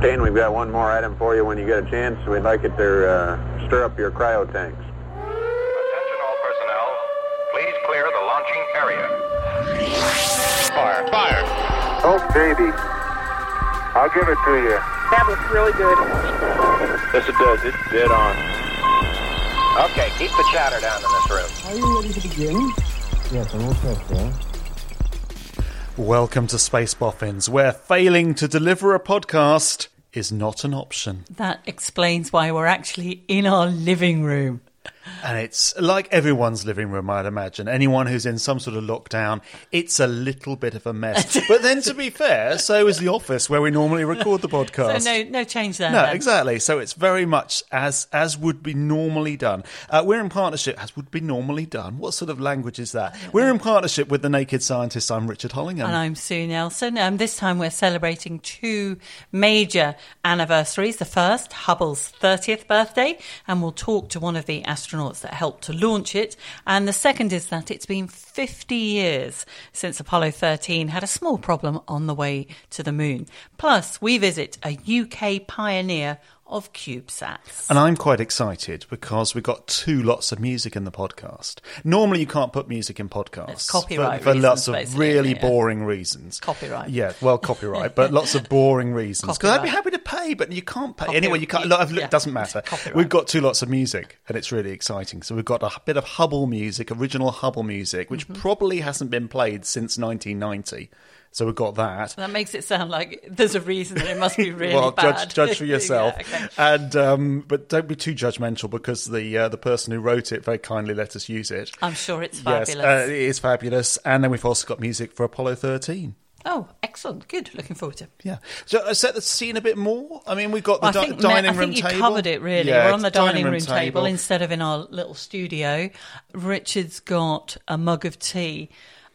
Dane, we've got one more item for you when you get a chance. We'd like it to uh, stir up your cryo tanks. Attention all personnel. Please clear the launching area. Fire. Fire. Oh, baby. I'll give it to you. That looks really good. Yes, it does. It's dead on. Okay, keep the chatter down in this room. Are you ready to begin? Yes, I'm all set, sir. Welcome to Space Boffins, where failing to deliver a podcast is not an option. That explains why we're actually in our living room. And it's like everyone's living room, I'd imagine. Anyone who's in some sort of lockdown, it's a little bit of a mess. but then, to be fair, so is the office where we normally record the podcast. So no, no change there. No, then. exactly. So it's very much as as would be normally done. Uh, we're in partnership, as would be normally done. What sort of language is that? We're in partnership with the Naked Scientist. I'm Richard Hollingham. And I'm Sue Nelson. Um, this time we're celebrating two major anniversaries. The first, Hubble's 30th birthday, and we'll talk to one of the astronauts that helped to launch it. And the second is that it's been 50 years since Apollo 13 had a small problem on the way to the moon. Plus, we visit a UK pioneer of CubeSats. And I'm quite excited because we've got two lots of music in the podcast. Normally, you can't put music in podcasts It's copyright for, for lots of really yeah. boring reasons. Copyright. yeah, well, copyright, but lots of boring reasons. Because I'd be happy to pay, but you can't pay anyway. You can't. look, yeah. It doesn't matter. We've got two lots of music, and it's really exciting. So we've got a bit of Hubble music, original Hubble music, which Mm-hmm. probably hasn't been played since 1990. So we've got that. That makes it sound like there's a reason that it must be really well, bad. judge judge for yourself, Yeah, okay. and um, but don't be too judgmental because the uh, the person who wrote it very kindly let us use it. I'm sure it's Yes, fabulous. uh, it is fabulous, and then we've also got music for Apollo 13. oh, excellent. Good. Looking forward to it. Yeah, so uh, set the scene a bit more. I mean, we've got the I di- think, dining I think you table. covered it really. Yeah, We're on the it's dining, room, table. instead of in our little studio. Richard's got a mug of tea.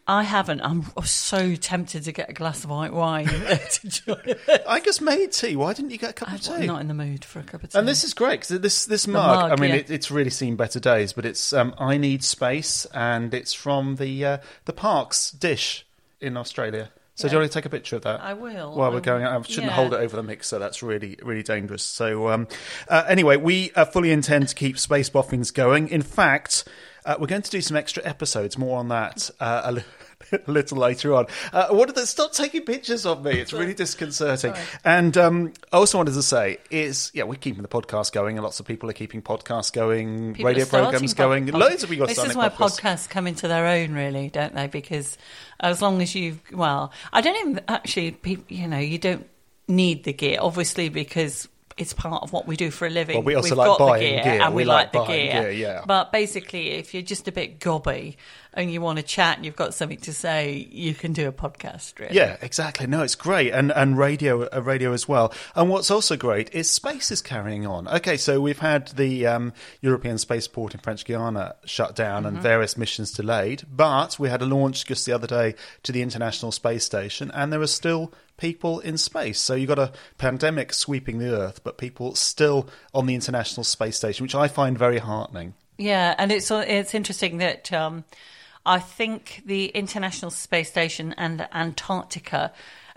I haven't. I'm so tempted to get a glass of white wine. I just made tea. Why didn't you get a cup of I'm tea? not in the mood for a cup of tea. And this is great because this this mug. mug, I mean, yeah. it, it's really seen better days. But it's um, I need space, and it's from the uh, the Parkes dish in Australia. So do you want to take a picture of that? I will. While we're going, will. I shouldn't Yeah. hold it over the mixer. That's really really dangerous. So um, uh, anyway, we uh, fully intend to keep Space Boffins going. In fact, uh, we're going to do some extra episodes. More on that uh, a, li- a little later on. Uh, what did they stop taking pictures of me? It's really disconcerting. And um, I also wanted to say is yeah, we're keeping the podcast going, and lots of people are keeping podcasts going, People radio programs going. pod- Loads of people are This is where podcasts. podcasts come into their own, really, don't they? Because as long as you've, well, I don't even actually, you know, you don't need the gear, obviously, because it's part of what we do for a living. Well, we also We've like got the buying gear, gear. and we, We like, like the gear. gear, yeah. But basically, if you're just a bit gobby and you want to chat and you've got something to say, you can do a podcast. Really. Yeah, exactly. No, it's great, and and radio, uh, radio as well. And what's also great is space is carrying on. Okay, so we've had the um, European spaceport in French Guiana shut down Mm-hmm. and various missions delayed, but we had a launch just the other day to the International Space Station, and there are still people in space. So you've got a pandemic sweeping the Earth, but people still on the International Space Station, which I find very heartening. Yeah, and it's it's interesting that um, I think the International Space Station and Antarctica,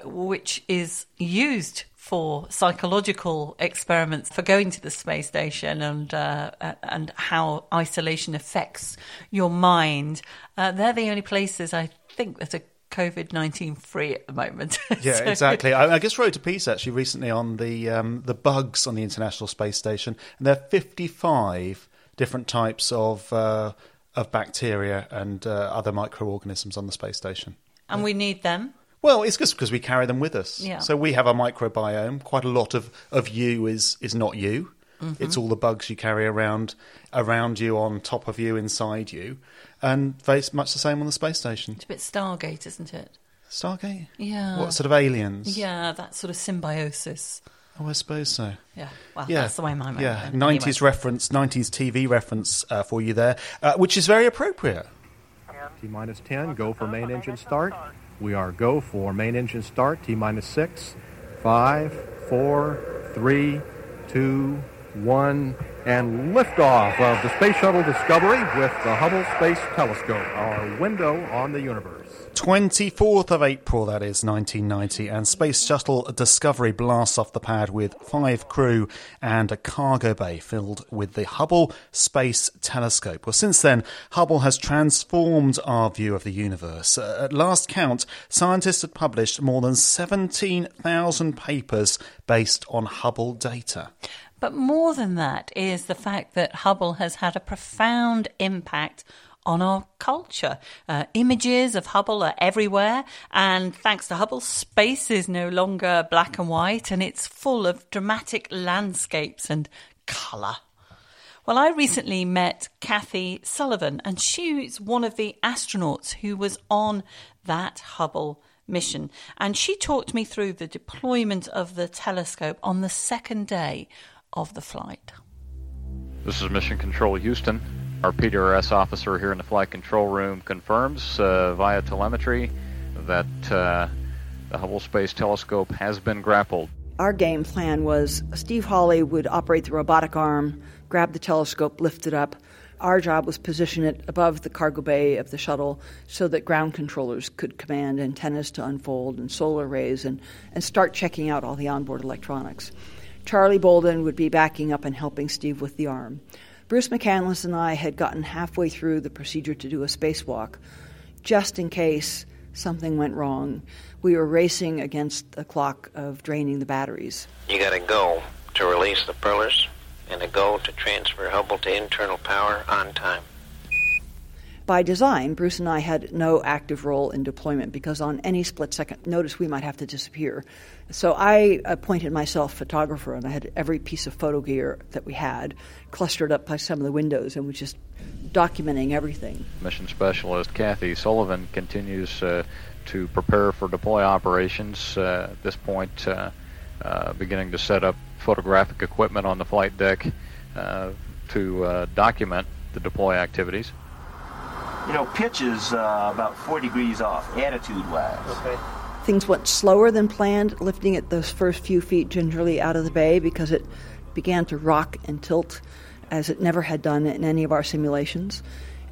which is used for psychological experiments for going to the space station and uh, and how isolation affects your mind, uh, they're the only places I think that are COVID nineteen free at the moment. Yeah, So- exactly. I, I just wrote a piece actually recently on the um, the bugs on the International Space Station, and there are 55 different types of uh, of bacteria and uh, other microorganisms on the space station. And we need them. Well, it's just because we carry them with us. Yeah. So we have a microbiome. Quite a lot of, of you is is not you. Mm-hmm. It's all the bugs you carry around around you, on top of you, inside you, and very much the same on the space station. It's a bit Stargate, isn't it? Stargate? Yeah. What sort of aliens? Yeah, that sort of symbiosis. Oh, I suppose so. Yeah, well, Yeah, that's the way my mind yeah, nineties Anyway. reference, nineties TV reference uh, for you there, uh, which is very appropriate. T minus 10, go for main engine start. We are go for main engine start. T minus 6, 5, 4, 3, 2, 1, and liftoff of the Space Shuttle Discovery with the Hubble Space Telescope, our window on the universe. 24th of April, that is, 1990, and Space Shuttle Discovery blasts off the pad with five crew and a cargo bay filled with the Hubble Space Telescope. Well, since then, Hubble has transformed our view of the universe. Uh, at last count, scientists had published more than 17,000 papers based on Hubble data. But more than that is the fact that Hubble has had a profound impact on our culture. Uh, images of Hubble are everywhere, and thanks to Hubble, space is no longer black and white and it's full of dramatic landscapes and colour. Well, I recently met Kathy Sullivan, and she's one of the astronauts who was on that Hubble mission. And she talked me through the deployment of the telescope on the second day of the flight. This is Mission Control Houston. Our PDRS officer here in the flight control room confirms uh, via telemetry that uh, the Hubble Space Telescope has been grappled. Our game plan was Steve Hawley would operate the robotic arm, grab the telescope, lift it up. Our job was position it above the cargo bay of the shuttle so that ground controllers could command antennas to unfold and solar arrays and, and start checking out all the onboard electronics. Charlie Bolden would be backing up and helping Steve with the arm. Bruce McCandless and I had gotten halfway through the procedure to do a spacewalk, just in case something went wrong. We were racing against the clock of draining the batteries. You got to go to release the propellers and a go to transfer Hubble to internal power on time. By design, Bruce and I had no active role in deployment because on any split second notice we might have to disappear. So I appointed myself photographer and I had every piece of photo gear that we had clustered up by some of the windows and was just documenting everything. Mission Specialist Kathy Sullivan continues uh, to prepare for deploy operations. Uh, at this point, uh, uh, beginning to set up photographic equipment on the flight deck uh, to uh, document the deploy activities. You know, pitch is uh, about four degrees off, attitude-wise. Okay. Things went slower than planned, lifting it those first few feet gingerly out of the bay because it began to rock and tilt as it never had done in any of our simulations.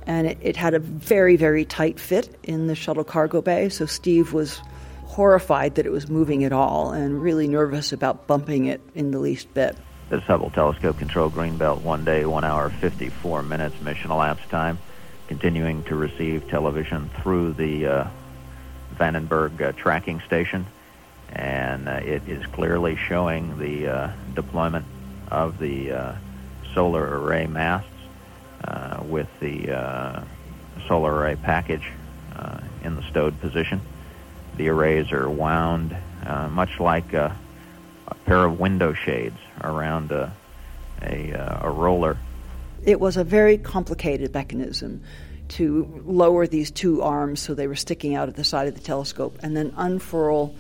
And it, it had a very, very tight fit in the shuttle cargo bay, so Steve was horrified that it was moving at all and really nervous about bumping it in the least bit. This Hubble Telescope Control Greenbelt, one day, one hour, 54 minutes mission elapsed time, continuing to receive television through the uh, Vandenberg uh, tracking station, and uh, it is clearly showing the uh, deployment of the uh, solar array masts uh, with the solar array package in the stowed position. The arrays are wound much like a, pair of window shades around a, a roller. It was a very complicated mechanism to lower these two arms so they were sticking out at the side of the telescope and then unfurl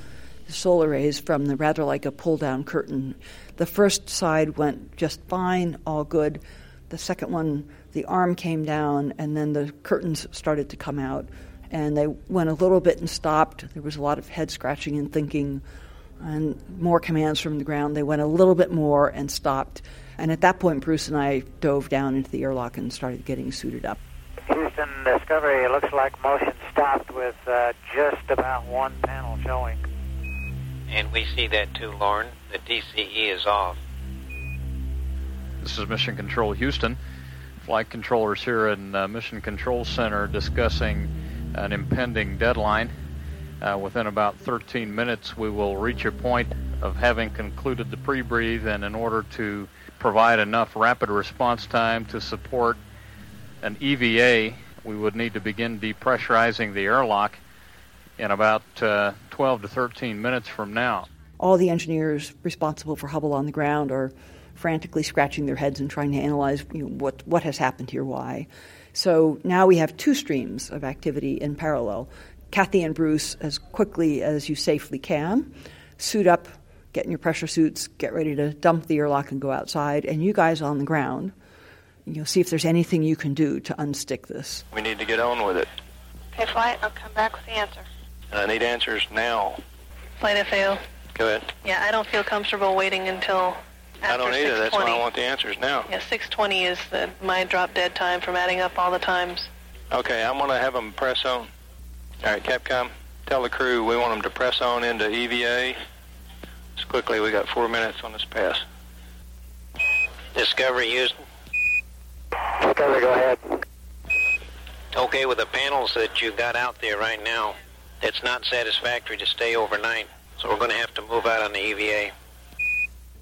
the solar rays from the rather like a pull down curtain. The first side went just fine, all good. The second one, the arm came down and then the curtains started to come out. And they went a little bit and stopped. There was a lot of head scratching and thinking and more commands from the ground. They went a little bit more and stopped. And at that point, Bruce and I dove down into the airlock and started getting suited up. Houston Discovery, it looks like motion stopped with uh, just about one panel showing. And we see that too, Loren. The DCE is off. This is Mission Control Houston. Flight controllers here in uh, Mission Control Center discussing an impending deadline. Uh, within about 13 minutes, we will reach a point of having concluded the pre-breathe, and in order to provide enough rapid response time to support an EVA, we would need to begin depressurizing the airlock in about uh, 12 to 13 minutes from now. All the engineers responsible for Hubble on the ground are frantically scratching their heads and trying to analyze you know, what, what has happened here, why. So now we have two streams of activity in parallel. Kathy and Bruce as quickly as you safely can, suit up, get in your pressure suits, get ready to dump the airlock and go outside, and you guys on the ground, you know, see if there's anything you can do to unstick this. We need to get on with it. Okay, flight, I'll come back with the answer. I need answers now. Flight FAO. Go ahead. Yeah, I don't feel comfortable waiting until after I don't either. That's why I want the answers now. Yeah, 6:20 is the my drop dead time from adding up all the times. Okay, I'm going to have them press on. All right, Capcom, tell the crew we want them to press on into EVA. As quickly, we got four minutes on this pass. Discovery Houston. Discovery, go ahead. Okay, with the panels that you got out there right now, it's not satisfactory to stay overnight, so we're going to have to move out on the EVA.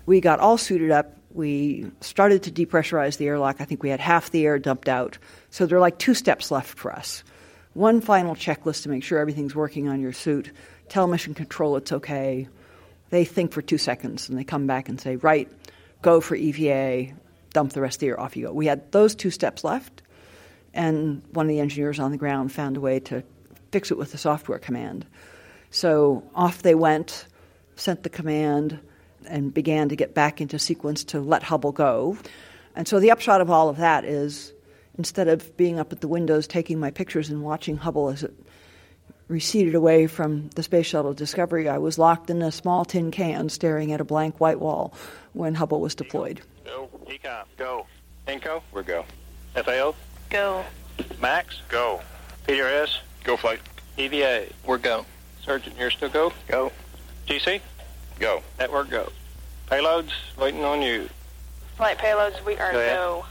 We got all suited up. We started to depressurize the airlock. I think we had half the air dumped out. So there are like two steps left for us. One final checklist to make sure everything's working on your suit. Tell mission control it's okay. They think for two seconds and they come back and say, right, go for EVA, dump the rest of the air, off you go. We had those two steps left, and one of the engineers on the ground found a way to fix it with the software command. So off they went, sent the command, and began to get back into sequence to let Hubble go. And so the upshot of all of that is instead of being up at the windows taking my pictures and watching Hubble as it receded away from the Space Shuttle Discovery, I was locked in a small tin can staring at a blank white wall when Hubble was deployed. Go. EECOM, go. Inco, we're go. FAO, Go. Max, go. PRS, Go flight. EVA, we're go. Sergeant, you're still go? Go. GC, Go. network go. Payloads, waiting on you. Flight payloads, we are Go go.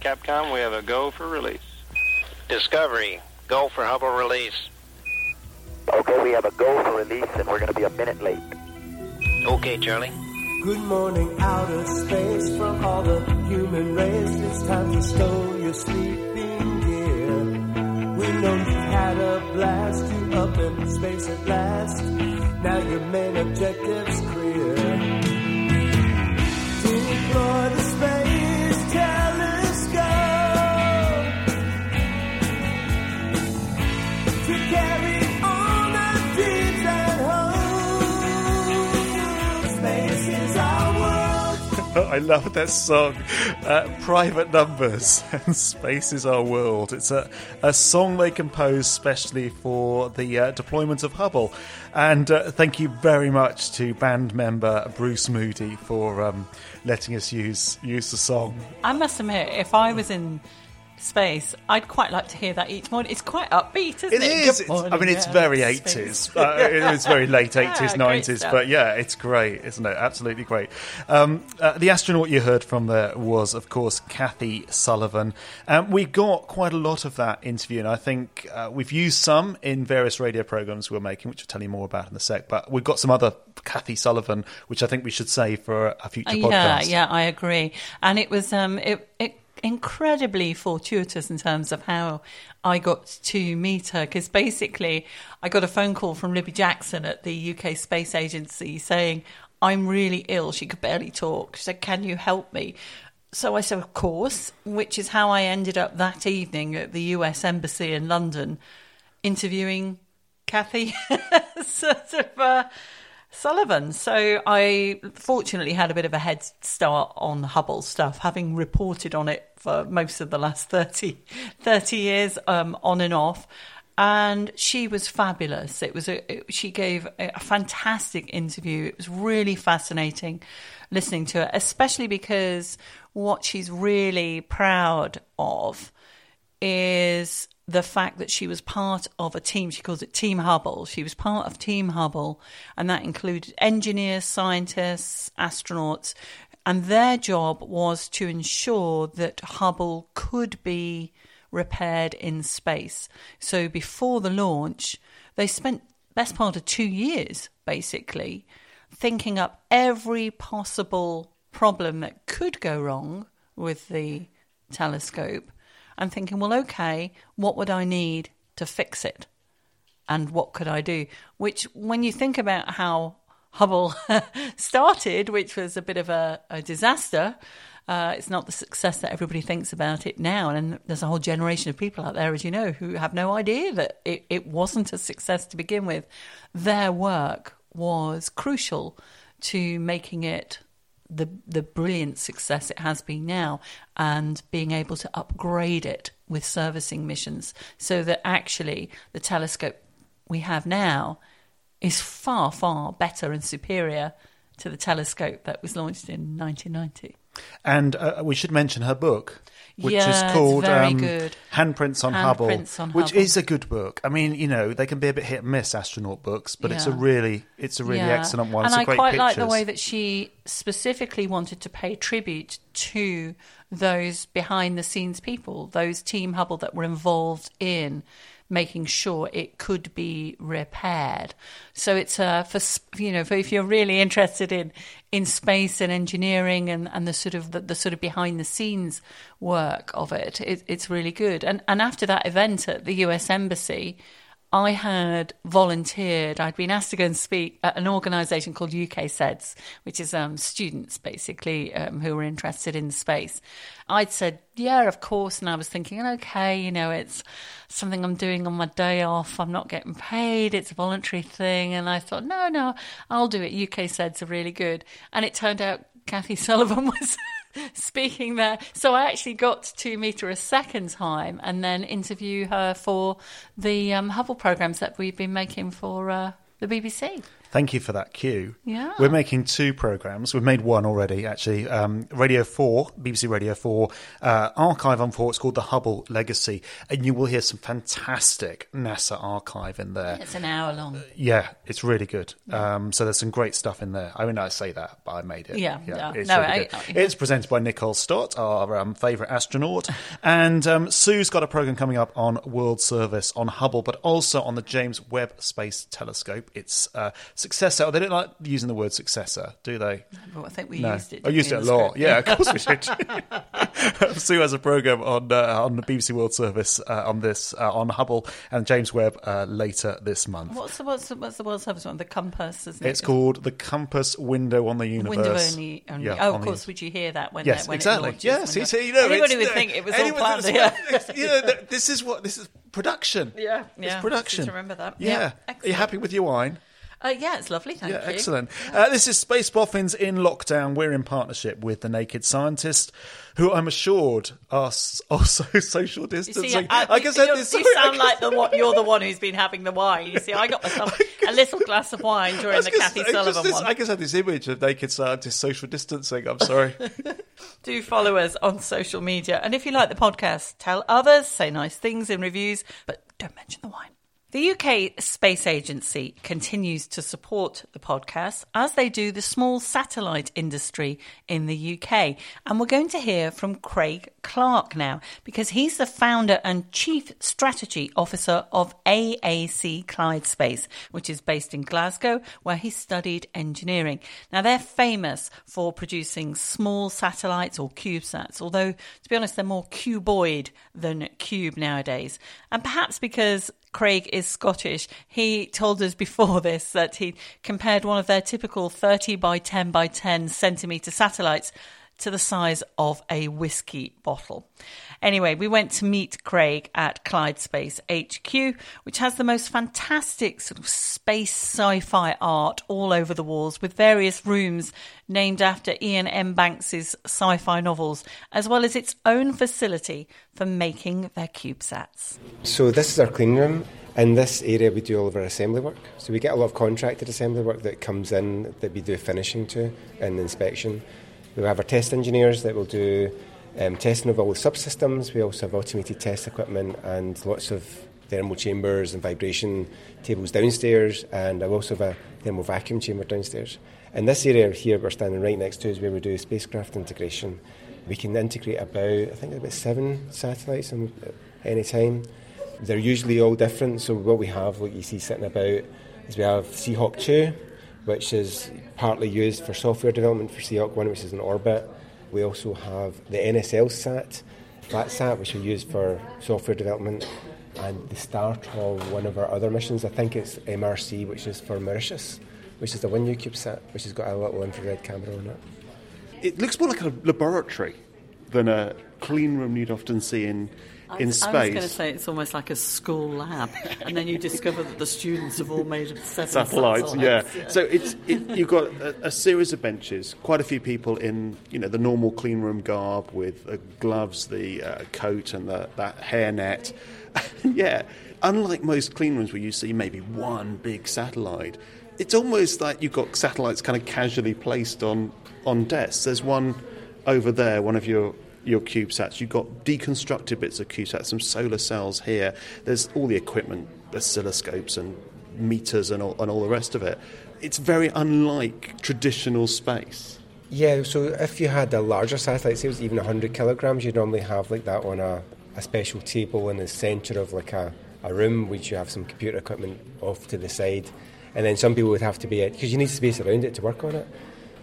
Capcom, we have a go for release. Discovery, go for Hubble release. Okay, we have a go for release, and we're going to be a minute late. Okay, Charlie. Good morning, outer space from all the human race. It's time to stow your sleeping gear. We know you've had a blast, you up in space at last. Now your main objective's clear. Deploy I love that song. Uh, Private Numbers and Space is Our World. It's a, a song they composed specially for the uh, deployment of Hubble. And uh, thank you very much to band member Bruce Moody for um, letting us use use the song. I must admit, if I was in space, I'd quite like to hear that each morning. It's quite upbeat, isn't it? It is. Morning, I mean, it's yeah, very eighties. Uh, it was very late eighties, nineties. But yeah, it's great, isn't it? Absolutely great. Um, uh, the astronaut you heard from there was, of course, Kathy Sullivan. Um, we got quite a lot of that interview, and I think uh, we've used some in various radio programs we're making, which I'll tell you more about in a sec. But we've got some other Kathy Sullivan, which I think we should save for a future Uh, podcast. Yeah, yeah, I agree. And it was um, it, it incredibly fortuitous in terms of how I got to meet her because basically I got a phone call from Libby Jackson at the UK Space Agency saying I'm really ill. She could barely talk. She said, "Can you help me?" So I said, "Of course," which is how I ended up that evening at the US Embassy in London interviewing Kathy sort of uh, Sullivan. So I fortunately had a bit of a head start on Hubble stuff, having reported on it for most of the last 30, 30 years um, on and off. And she was fabulous. It was a, it- she gave a, a fantastic interview. It was really fascinating listening to her, especially because what she's really proud of is the fact that she was part of a team. She calls it Team Hubble. She was part of Team Hubble, and that included engineers, scientists, astronauts, and their job was to ensure that Hubble could be repaired in space. So before the launch, they spent best part of two years basically thinking up every possible problem that could go wrong with the telescope and thinking, well, okay, what would I need to fix it? And what could I do? Which, when you think about how Hubble started, which was a bit of a, a disaster, Uh, it's not the success that everybody thinks about it now. And there's a whole generation of people out there, as you know, who have no idea that it, it wasn't a success to begin with. Their work was crucial to making it the the brilliant success it has been now and being able to upgrade it with servicing missions so that actually the telescope we have now is far far better and superior to the telescope that was launched in 1990 And uh, we should mention her book, which Yeah, is called um. Handprints on Hubble, on which Hubble. is a good book. I mean, you know, they can be a bit hit and miss astronaut books, but it's a really, it's a really Yeah. excellent one. And I great quite pictures. like the way that she specifically wanted to pay tribute to those behind the scenes people, those Team Hubble that were involved in making sure it could be repaired. So it's uh, for you know for if you're really interested in in space and engineering and, and the sort of the, the sort of behind the scenes work of it, it, it's really good. And and after that event at the U.S. Embassy. I had volunteered. I'd been asked to go and speak at an organisation called UK SEDS, which is um, students basically um, who were interested in space. I'd said, yeah, of course. And I was thinking, okay, you know, it's something I'm doing on my day off. I'm not getting paid. It's a voluntary thing. And I thought, no, no, I'll do it. UK SEDS are really good. And it turned out Kathy Sullivan was speaking there. So I actually got to meet her a second time and then interview her for the um, Hubble programs that we've been making for uh, the BBC. Thank you for that cue. Yeah. We're making two programs. We've made one already, actually. Um, Radio 4, BBC Radio 4, uh, Archive on 4. It's called The Hubble Legacy. And you will hear some fantastic NASA archive in there. It's an hour long. Yeah, it's really good. Um, so there's some great stuff in there. I mean, I say that, but I made it. Yeah, yeah. it's No, really I- I- It's presented by Nicole Stott, our um, favourite astronaut, and um, Sue's got a program coming up on World Service on Hubble, but also on the James Webb Space Telescope. It's uh, successor. Oh, they don't like using the word successor, do they? But I think we No. used it. I used it a lot. Yeah, of course we did. Sue has a program on uh, on the BBC World Service uh, on this uh, on Hubble and James Webb uh, later this month. What's the, what's the, what's the World Service one? The Compass, isn't It's called the Compass Window on the Universe. Window only. only. Yeah, oh, of course, would you hear that when, yes, it, when exactly. it launches? yes, it's, you know, Anybody it's- would think it was all planned. Yeah. you know, this is what this is production. Yeah, it's yeah. production. Just remember that. Yeah. Yeah, Are you happy with your wine? Uh, yeah, it's lovely. Thank yeah, you. excellent. Uh, this is Space Boffins in lockdown. We're in partnership with the Naked Scientist, who I'm assured are also social distancing. see, I, I guess that you, you sound like the one, you're the one who's been having the wine. You see, I got myself a little glass of wine during the Kathy I Sullivan this- one. I just had this image of naked scientists social distancing. I'm sorry. Do follow us on social media. And if you like the podcast, tell others, say nice things in reviews, but don't mention the wine. The UK Space Agency continues to support the podcast as they do the small satellite industry in the UK. And we're going to hear from Craig Clark now because he's the founder and chief strategy officer of AAC Clyde Space, which is based in Glasgow, where he studied engineering. Now, they're famous for producing small satellites or CubeSats, although, to be honest, they're more cuboid than cube nowadays. And perhaps because Craig is Scottish. He told us before this that he compared one of their typical 30 by 10 by 10 centimetre satellites to the size of a whiskey bottle. Anyway, we went to meet Craig at Clyde Space HQ, which has the most fantastic sort of space sci-fi art all over the walls with various rooms named after Iain M. Banks's sci-fi novels, as well as its own facility for making their CubeSats. So this is our clean room. In this area, we do all of our assembly work. So we get a lot of contracted assembly work that comes in that we do finishing to and inspection. We have our test engineers that will do um, testing of all the subsystems. We also have automated test equipment and lots of thermal chambers and vibration tables downstairs. And I also have a thermal vacuum chamber downstairs. In this area here, we're standing right next to is where we do spacecraft integration. We can integrate about, I think, about seven satellites at any time. They're usually all different. So what we have, what you see sitting about, is we have Seahawk 2, which is partly used for software development for Seahawk 1, which is in orbit. We also have the NSL SAT, FlatSat, which we use for software development, and the start of one of our other missions. I think it's MRC, which is for Mauritius, which is the one new CubeSat, which has got a little infrared camera on it. it looks more like a laboratory than a clean room you'd often see in in I, space. I was going to say it's almost like a school lab, and then you discover that the students have all made seven satellites, yeah. yeah. So it's it, you've got a, a, series of benches, quite a few people in you know the normal clean room garb with uh, gloves, the uh, coat, and the, that hair net. yeah, unlike most clean rooms where you see maybe one big satellite, it's almost like you've got satellites kind of casually placed on on desks. There's one over there, one of your your CubeSats. You've got deconstructed bits of CubeSats, some solar cells here. There's all the equipment, oscilloscopes and meters and all, and all the rest of it. It's very unlike traditional space. Yeah, so if you had a larger satellite, say it was even 100 kilograms, you'd normally have like that on a, a special table in the centre of like a, a room, which you have some computer equipment off to the side. And then some people would have to be, because you need space around it to work on it.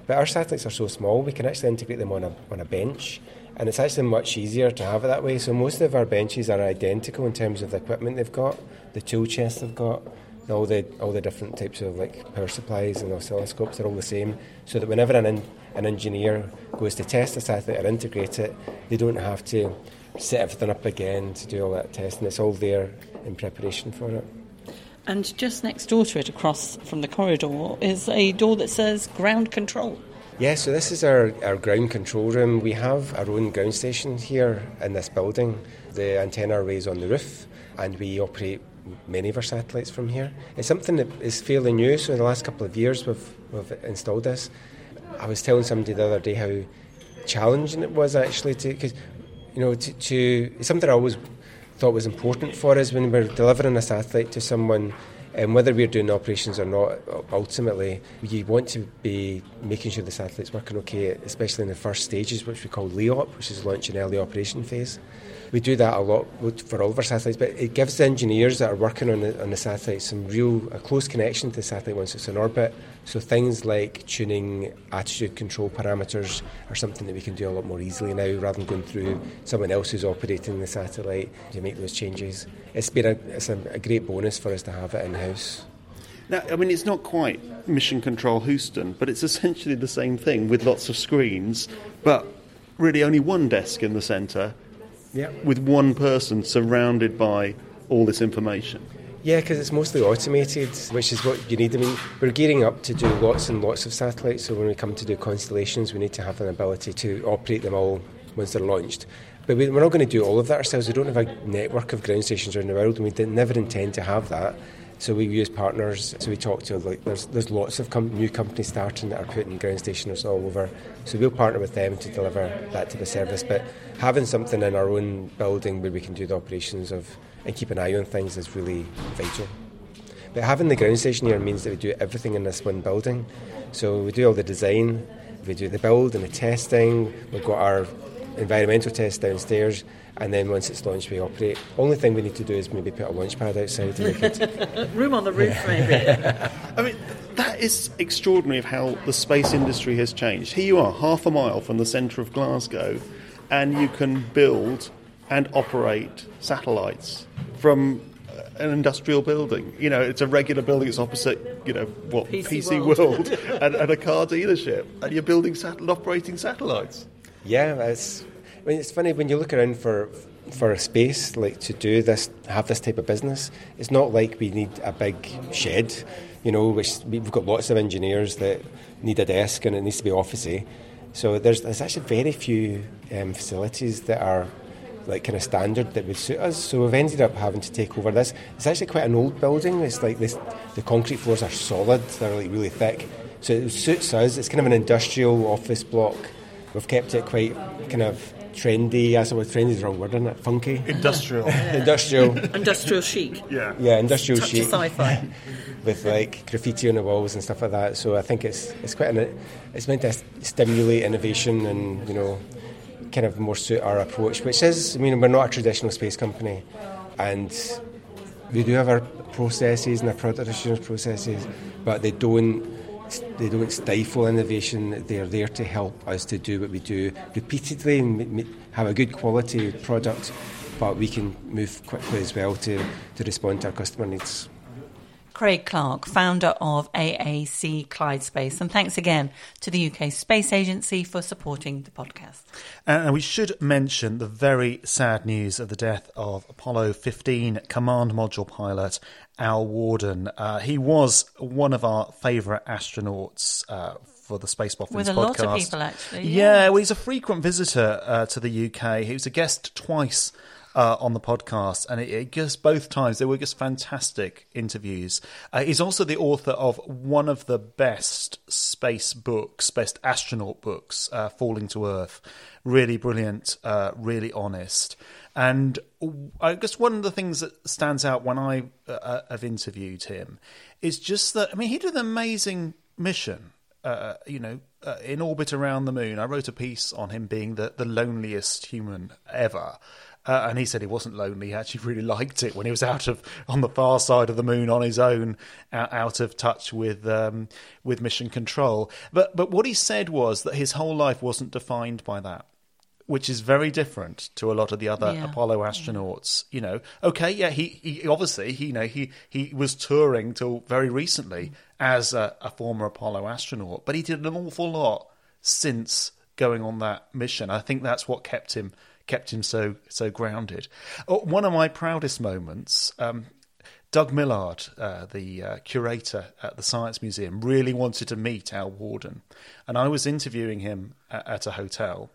But our satellites are so small, we can actually integrate them on a, on a bench and it's actually much easier to have it that way. So most of our benches are identical in terms of the equipment they've got, the tool chest they've got, all the all the different types of like power supplies and oscilloscopes are all the same. So that whenever an in, an engineer goes to test a satellite or integrate it, they don't have to set everything up again to do all that testing. It's all there in preparation for it. And just next door to it, across from the corridor, is a door that says ground control. Yeah, so this is our, our ground control room. We have our own ground station here in this building. The antenna array is on the roof, and we operate many of our satellites from here. It's something that is fairly new, so in the last couple of years we've, we've installed this. I was telling somebody the other day how challenging it was actually to, because, you know, to, to, it's something I always thought was important for us when we're delivering a satellite to someone and whether we're doing operations or not, ultimately, you want to be making sure the satellite's working okay, especially in the first stages, which we call LEOP, which is launch and early operation phase. We do that a lot for all of our satellites, but it gives the engineers that are working on the, on the satellite some real a close connection to the satellite once it's in orbit. So things like tuning attitude control parameters are something that we can do a lot more easily now, rather than going through someone else who's operating the satellite to make those changes. It's been a, it's a, a great bonus for us to have it in house. Now, I mean, it's not quite Mission Control Houston, but it's essentially the same thing with lots of screens, but really only one desk in the centre yeah. with one person surrounded by all this information. Yeah, because it's mostly automated, which is what you need. I mean, we're gearing up to do lots and lots of satellites, so when we come to do constellations, we need to have an ability to operate them all once they're launched. But we're not going to do all of that ourselves. We don't have a network of ground stations around the world, and we never intend to have that. So we use partners. So we talk to like there's there's lots of com- new companies starting that are putting ground stations all over. So we'll partner with them to deliver that to the service. But having something in our own building where we can do the operations of and keep an eye on things is really vital. But having the ground station here means that we do everything in this one building. So we do all the design, we do the build and the testing. We've got our environmental test downstairs, and then once it's launched, we operate. Only thing we need to do is maybe put a launch pad outside to make it. Room on the roof, maybe. I mean, that is extraordinary of how the space industry has changed. Here you are, half a mile from the centre of Glasgow, and you can build and operate satellites from an industrial building. You know, it's a regular building. It's opposite, you know, what PC PC, World. World, and, and a car dealership, and you're building sat- operating satellites. Yeah, it's. I mean, it's funny when you look around for for a space like to do this, have this type of business. It's not like we need a big shed, you know, which we've got lots of engineers that need a desk and it needs to be officey. So there's there's actually very few um, facilities that are like kind of standard that would suit us. So we've ended up having to take over this. It's actually quite an old building. It's like this, the concrete floors are solid. They're like really thick. So it suits us. It's kind of an industrial office block. We've kept it quite kind of trendy. I suppose trendy is the wrong word, isn't it? Funky. Industrial. industrial. Industrial chic. Yeah. Yeah, industrial Touch chic. of sci-fi. with like graffiti on the walls and stuff like that. So I think it's it's quite an, it's meant to stimulate innovation and you know kind of more suit our approach, which is I mean we're not a traditional space company, and we do have our processes and our product assurance processes, but they don't they don't stifle innovation. They're there to help us to do what we do repeatedly and have a good quality product, but we can move quickly as well to, to respond to our customer needs. Craig Clark, founder of AAC Clyde Space. And thanks again to the UK Space Agency for supporting the podcast. And we should mention the very sad news of the death of Apollo 15 command module pilot Al Warden. Uh, he was one of our favourite astronauts. Uh, for the Space Boffins With a podcast. lot of people, actually. Yeah, well, he's a frequent visitor uh, to the UK. He was a guest twice uh, on the podcast, and it, it just both times they were just fantastic interviews. Uh, he's also the author of one of the best space books, best astronaut books, uh, Falling to Earth. Really brilliant, uh, really honest. And I guess one of the things that stands out when I uh, have interviewed him is just that, I mean, he did an amazing mission uh, you know, uh, in orbit around the moon. I wrote a piece on him being the, the loneliest human ever. Uh, and he said he wasn't lonely. He actually really liked it when he was out of on the far side of the moon on his own, out, out of touch with um, with mission control. But but what he said was that his whole life wasn't defined by that which is very different to a lot of the other Yeah. Apollo astronauts. You know, okay, yeah, he, he obviously he you know he he was touring till very recently as a, a former Apollo astronaut, but he did an awful lot since going on that mission. I think that's what kept him kept him so so grounded. Oh, one of my proudest moments. Um, Doug Millard, uh, the uh, curator at the Science Museum, really wanted to meet Al Warden, and I was interviewing him at, at a hotel.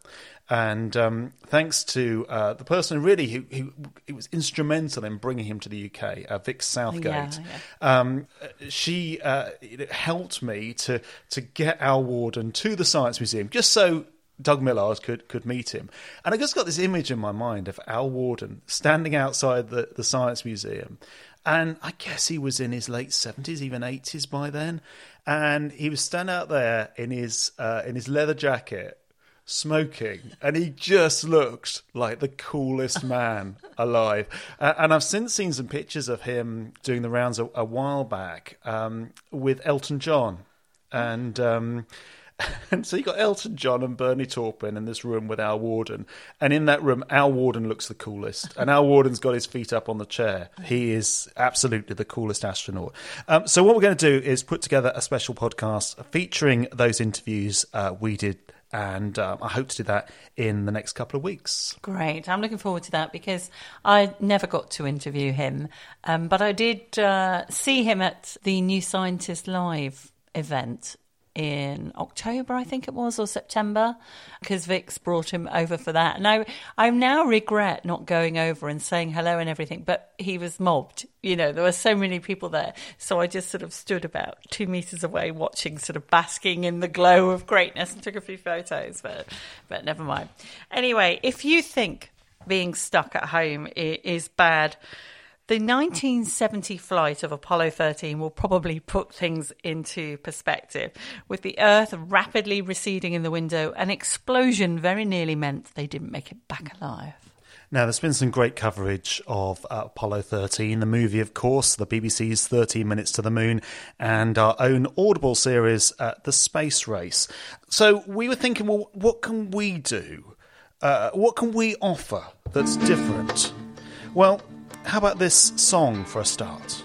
And um, thanks to uh, the person who really who, who, who was instrumental in bringing him to the UK, uh, Vix Southgate, Yeah, um, she uh, helped me to to get Al Warden to the Science Museum, just so Doug Millard could could meet him. And I just got this image in my mind of Al Warden standing outside the, the Science Museum. And I guess he was in his late seventies, even eighties by then. And he was standing out there in his uh, in his leather jacket, smoking, and he just looked like the coolest man alive. Uh, and I've since seen some pictures of him doing the rounds a, a while back um, with Elton John, and. Um, and so you got Elton John and Bernie Taupin in this room with Al Warden, and in that room, Al Warden looks the coolest, and Al Warden's got his feet up on the chair. He is absolutely the coolest astronaut. Um, so what we're going to do is put together a special podcast featuring those interviews uh, we did, and um, I hope to do that in the next couple of weeks. Great. I'm looking forward to that because I never got to interview him, um, but I did uh, see him at the New Scientist Live event in October, I think it was, or September, because Vix brought him over for that. And I, I now regret not going over and saying hello and everything, but he was mobbed. You know, there were so many people there. So I just sort of stood about two meters away watching, sort of basking in the glow of greatness and took a few photos, but, but never mind. Anyway, if you think being stuck at home is bad, the 1970 flight of Apollo 13 will probably put things into perspective. With the Earth rapidly receding in the window, an explosion very nearly meant they didn't make it back alive. Now, there's been some great coverage of uh, Apollo 13, the movie, of course, the BBC's 13 Minutes to the Moon, and our own Audible series, uh, The Space Race. So we were thinking, well, what can we do? Uh, what can we offer that's different? Well, how about this song for a start?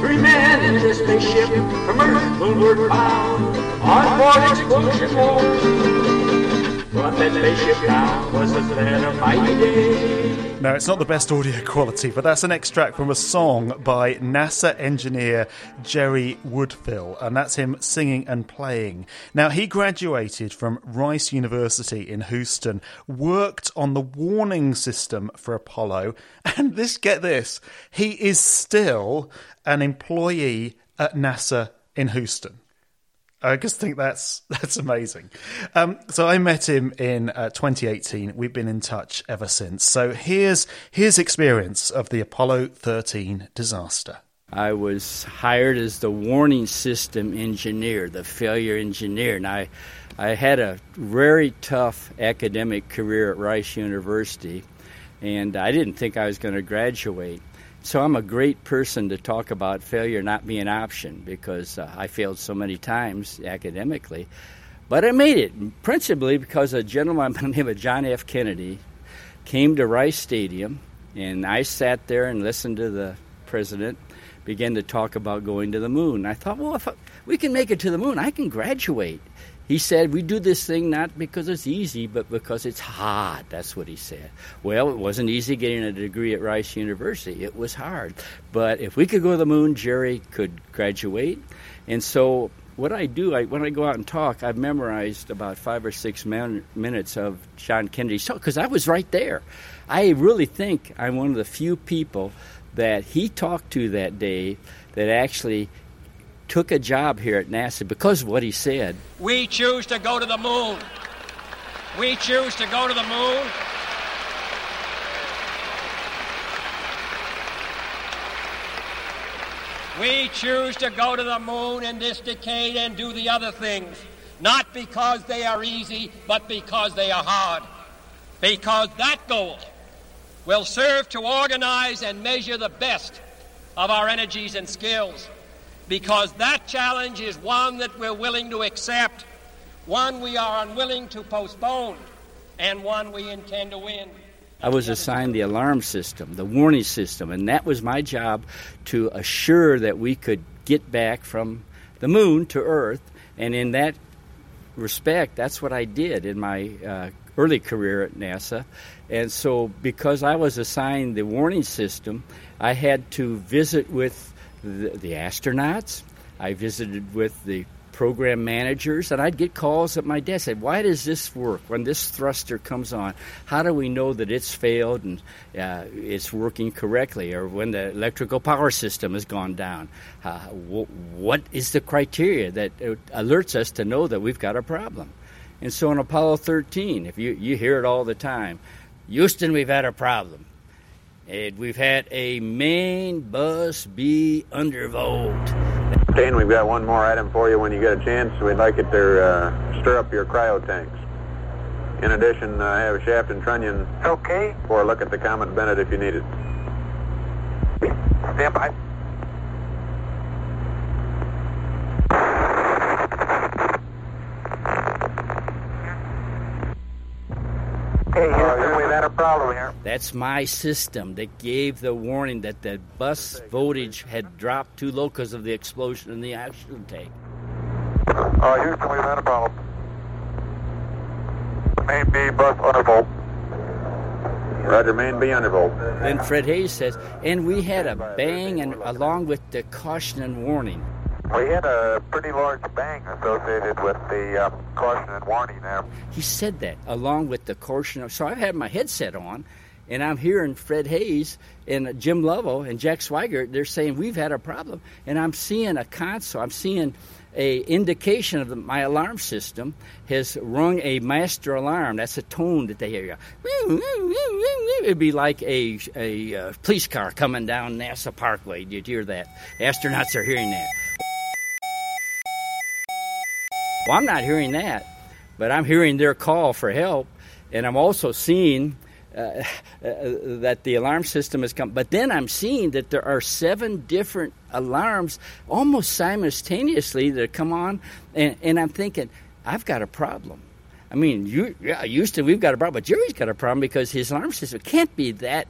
Three men in a spaceship from Earth moonward bound on board explosion Now, it's not the best audio quality, but that's an extract from a song by NASA engineer Jerry Woodfill, and that's him singing and playing. Now, he graduated from Rice University in Houston, worked on the warning system for Apollo, and this, get this, he is still an employee at NASA in Houston. I just think that's that's amazing. Um, so I met him in uh, 2018. We've been in touch ever since. So here's his experience of the Apollo 13 disaster. I was hired as the warning system engineer, the failure engineer, and I, I had a very tough academic career at Rice University, and I didn't think I was going to graduate. So I'm a great person to talk about failure not being an option because uh, I failed so many times academically. But I made it, principally because a gentleman by the name of John F. Kennedy came to Rice Stadium And I sat there and listened to the president begin to talk about going to the moon. I thought, well, if we can make it to the moon, I can graduate. He said, We do this thing not because it's easy, but because it's hard. That's what he said. Well, it wasn't easy getting a degree at Rice University. It was hard. But if we could go to the moon, Jerry could graduate. And so, what I do, I, when I go out and talk, I've memorized about five or six man, minutes of John Kennedy's talk because I was right there. I really think I'm one of the few people that he talked to that day that actually took a job here at NASA because of what he said. We choose to go to the moon. We choose to go to the moon. We choose to go to the moon in this decade and do the other things, not because they are easy, but because they are hard. Because that goal will serve to organize and measure the best of our energies and skills because that challenge is one that we're willing to accept, one we are unwilling to postpone, and one we intend to win. I was assigned the alarm system, the warning system, and that was my job to assure that we could get back from the moon to Earth. And in that respect, that's what I did in my uh, early career at NASA. And so, because I was assigned the warning system, I had to visit with the, the astronauts. I visited with the program managers, and I'd get calls at my desk. Said, "Why does this work? When this thruster comes on, how do we know that it's failed and uh, it's working correctly? Or when the electrical power system has gone down, uh, what is the criteria that alerts us to know that we've got a problem?" And so on Apollo 13, if you you hear it all the time, Houston, we've had a problem. And we've had a main bus be undervolt. Dan, we've got one more item for you when you get a chance. We'd like it to uh, stir up your cryo tanks. In addition, uh, I have a shaft and trunnion okay. for a look at the Comet Bennett if you need it. Stand by. Hey, uh, we've had a problem here. That's my system that gave the warning that the bus voltage had dropped too low because of the explosion in the oxygen tank. Uh, Houston, we've had a problem. Main B bus undervolt. Roger, main B undervolt. Then Fred Haise says, and we had a bang and along with the caution and warning. We had a pretty large bang associated with the um, caution and warning there. He said that along with the caution. So I've had my headset on, and I'm hearing Fred Haise and Jim Lovell and Jack Swigert. They're saying we've had a problem, and I'm seeing a console. I'm seeing a indication of the, my alarm system has rung a master alarm. That's a tone that they hear. It'd be like a a uh, police car coming down NASA Parkway. You'd hear that. Astronauts are hearing that. Well, I'm not hearing that, but I'm hearing their call for help, and I'm also seeing uh, uh, that the alarm system has come. But then I'm seeing that there are seven different alarms almost simultaneously that come on, and, and I'm thinking, I've got a problem. I mean, you, yeah, Houston, we've got a problem, but Jerry's got a problem because his alarm system can't be that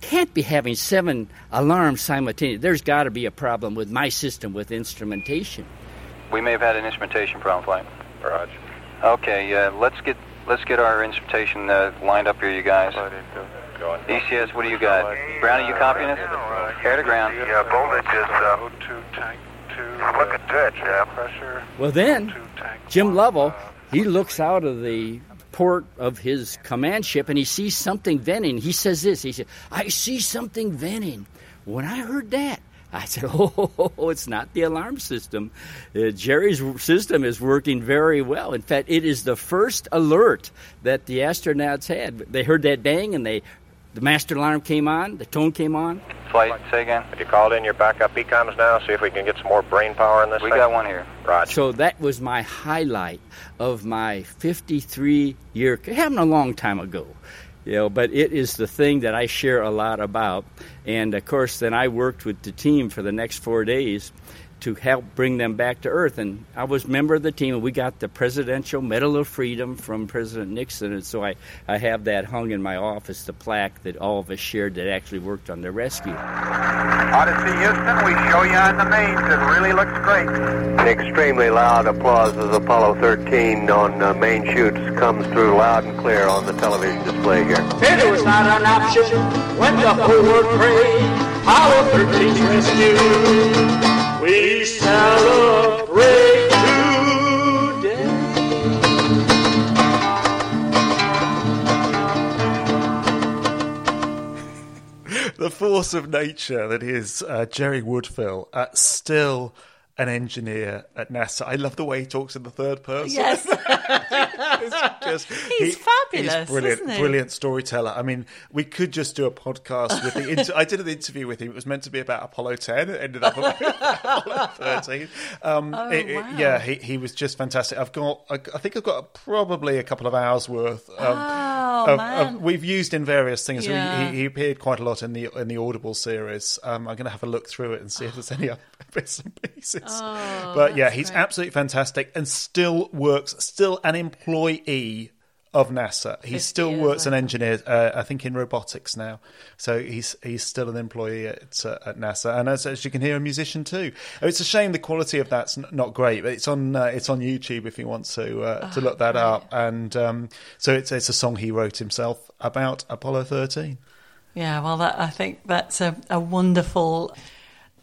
can't be having seven alarms simultaneously. There's got to be a problem with my system with instrumentation. We may have had an instrumentation problem, flight. Roger. Okay, uh, let's get let's get our instrumentation uh, lined up here, you guys. ECS, what do you got? Brownie, you copying us? Air to ground. Yeah, voltage is uh, tank looking good, yeah. Pressure. Well, then Jim Lovell he looks out of the port of his command ship and he sees something venting. He says this. He said, "I see something venting." When I heard that, I said, "Oh, it's not the alarm system. Uh, Jerry's system is working very well. In fact, it is the first alert that the astronauts had. They heard that bang, and they, the master alarm came on. The tone came on. Flight, say again. Have you called in your backup EECOMs now? See if we can get some more brain power in this We thing? got one here. Roger. So that was my highlight of my 53 year. It happened a long time ago, you know, but it is the thing that I share a lot about. And of course, then I worked with the team for the next four days to help bring them back to Earth. And I was a member of the team, and we got the Presidential Medal of Freedom from President Nixon. And so I, I have that hung in my office, the plaque that all of us shared that actually worked on the rescue. Odyssey Houston, we show you on the mains. It really looks great. Extremely loud applause as Apollo 13 on uh, main chutes comes through loud and clear on the television display here. It was not an option when the whole world prayed. Apollo 13's rescue. We celebrate today. the force of nature that is uh, Jerry Woodfill, uh, still an engineer at NASA. I love the way he talks in the third person. Yes. Just- He's fabulous, He's brilliant, he? brilliant storyteller. I mean, we could just do a podcast with the. Inter- I did an interview with him. It was meant to be about Apollo 10. It ended up about Apollo 13. Um, Oh, it- it- Yeah, he, he was just fantastic. I've got. I, I think I've got probably a couple of hours worth. Um, Oh, of- man. of- we've used in various things. Yeah. he, he appeared quite a lot in the in the Audible series. Um, I'm going to have a look through it and see if there's any other bits and pieces. Oh, but yeah, he's great. absolutely fantastic and still works, still an employee of NASA. He still works an engineer, uh, I think, in robotics now. So he's he's still an employee at, uh, at NASA, and as, as you can hear, a musician too. It's a shame the quality of that's not great, but it's on uh, it's on YouTube if you want to uh, to Oh, look that up. And um, so it's it's a song he wrote himself about Apollo 13. Yeah, well, that, I think that's a, a wonderful,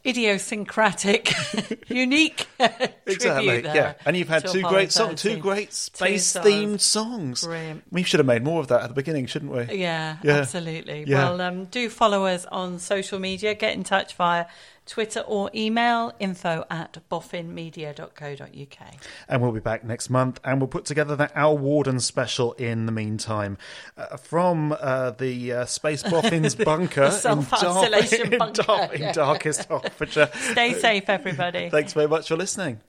idiosyncratic, unique Exactly. Yeah, and you've had two great songs, two 13. great Two space-themed songs. Brilliant. We should have made more of that at the beginning, shouldn't we? Yeah, Yeah. absolutely. Yeah. Well, um, do follow us on social media. Get in touch via Twitter or email info at boffinmedia.co.uk. And we'll be back next month, and we'll put together that Al Worden special in the meantime. Uh, from uh, the uh, Space Boffin's bunker in, Dar- in, bunker, Dar- in darkest Hertfordshire. Stay safe, everybody. Thanks very much for listening.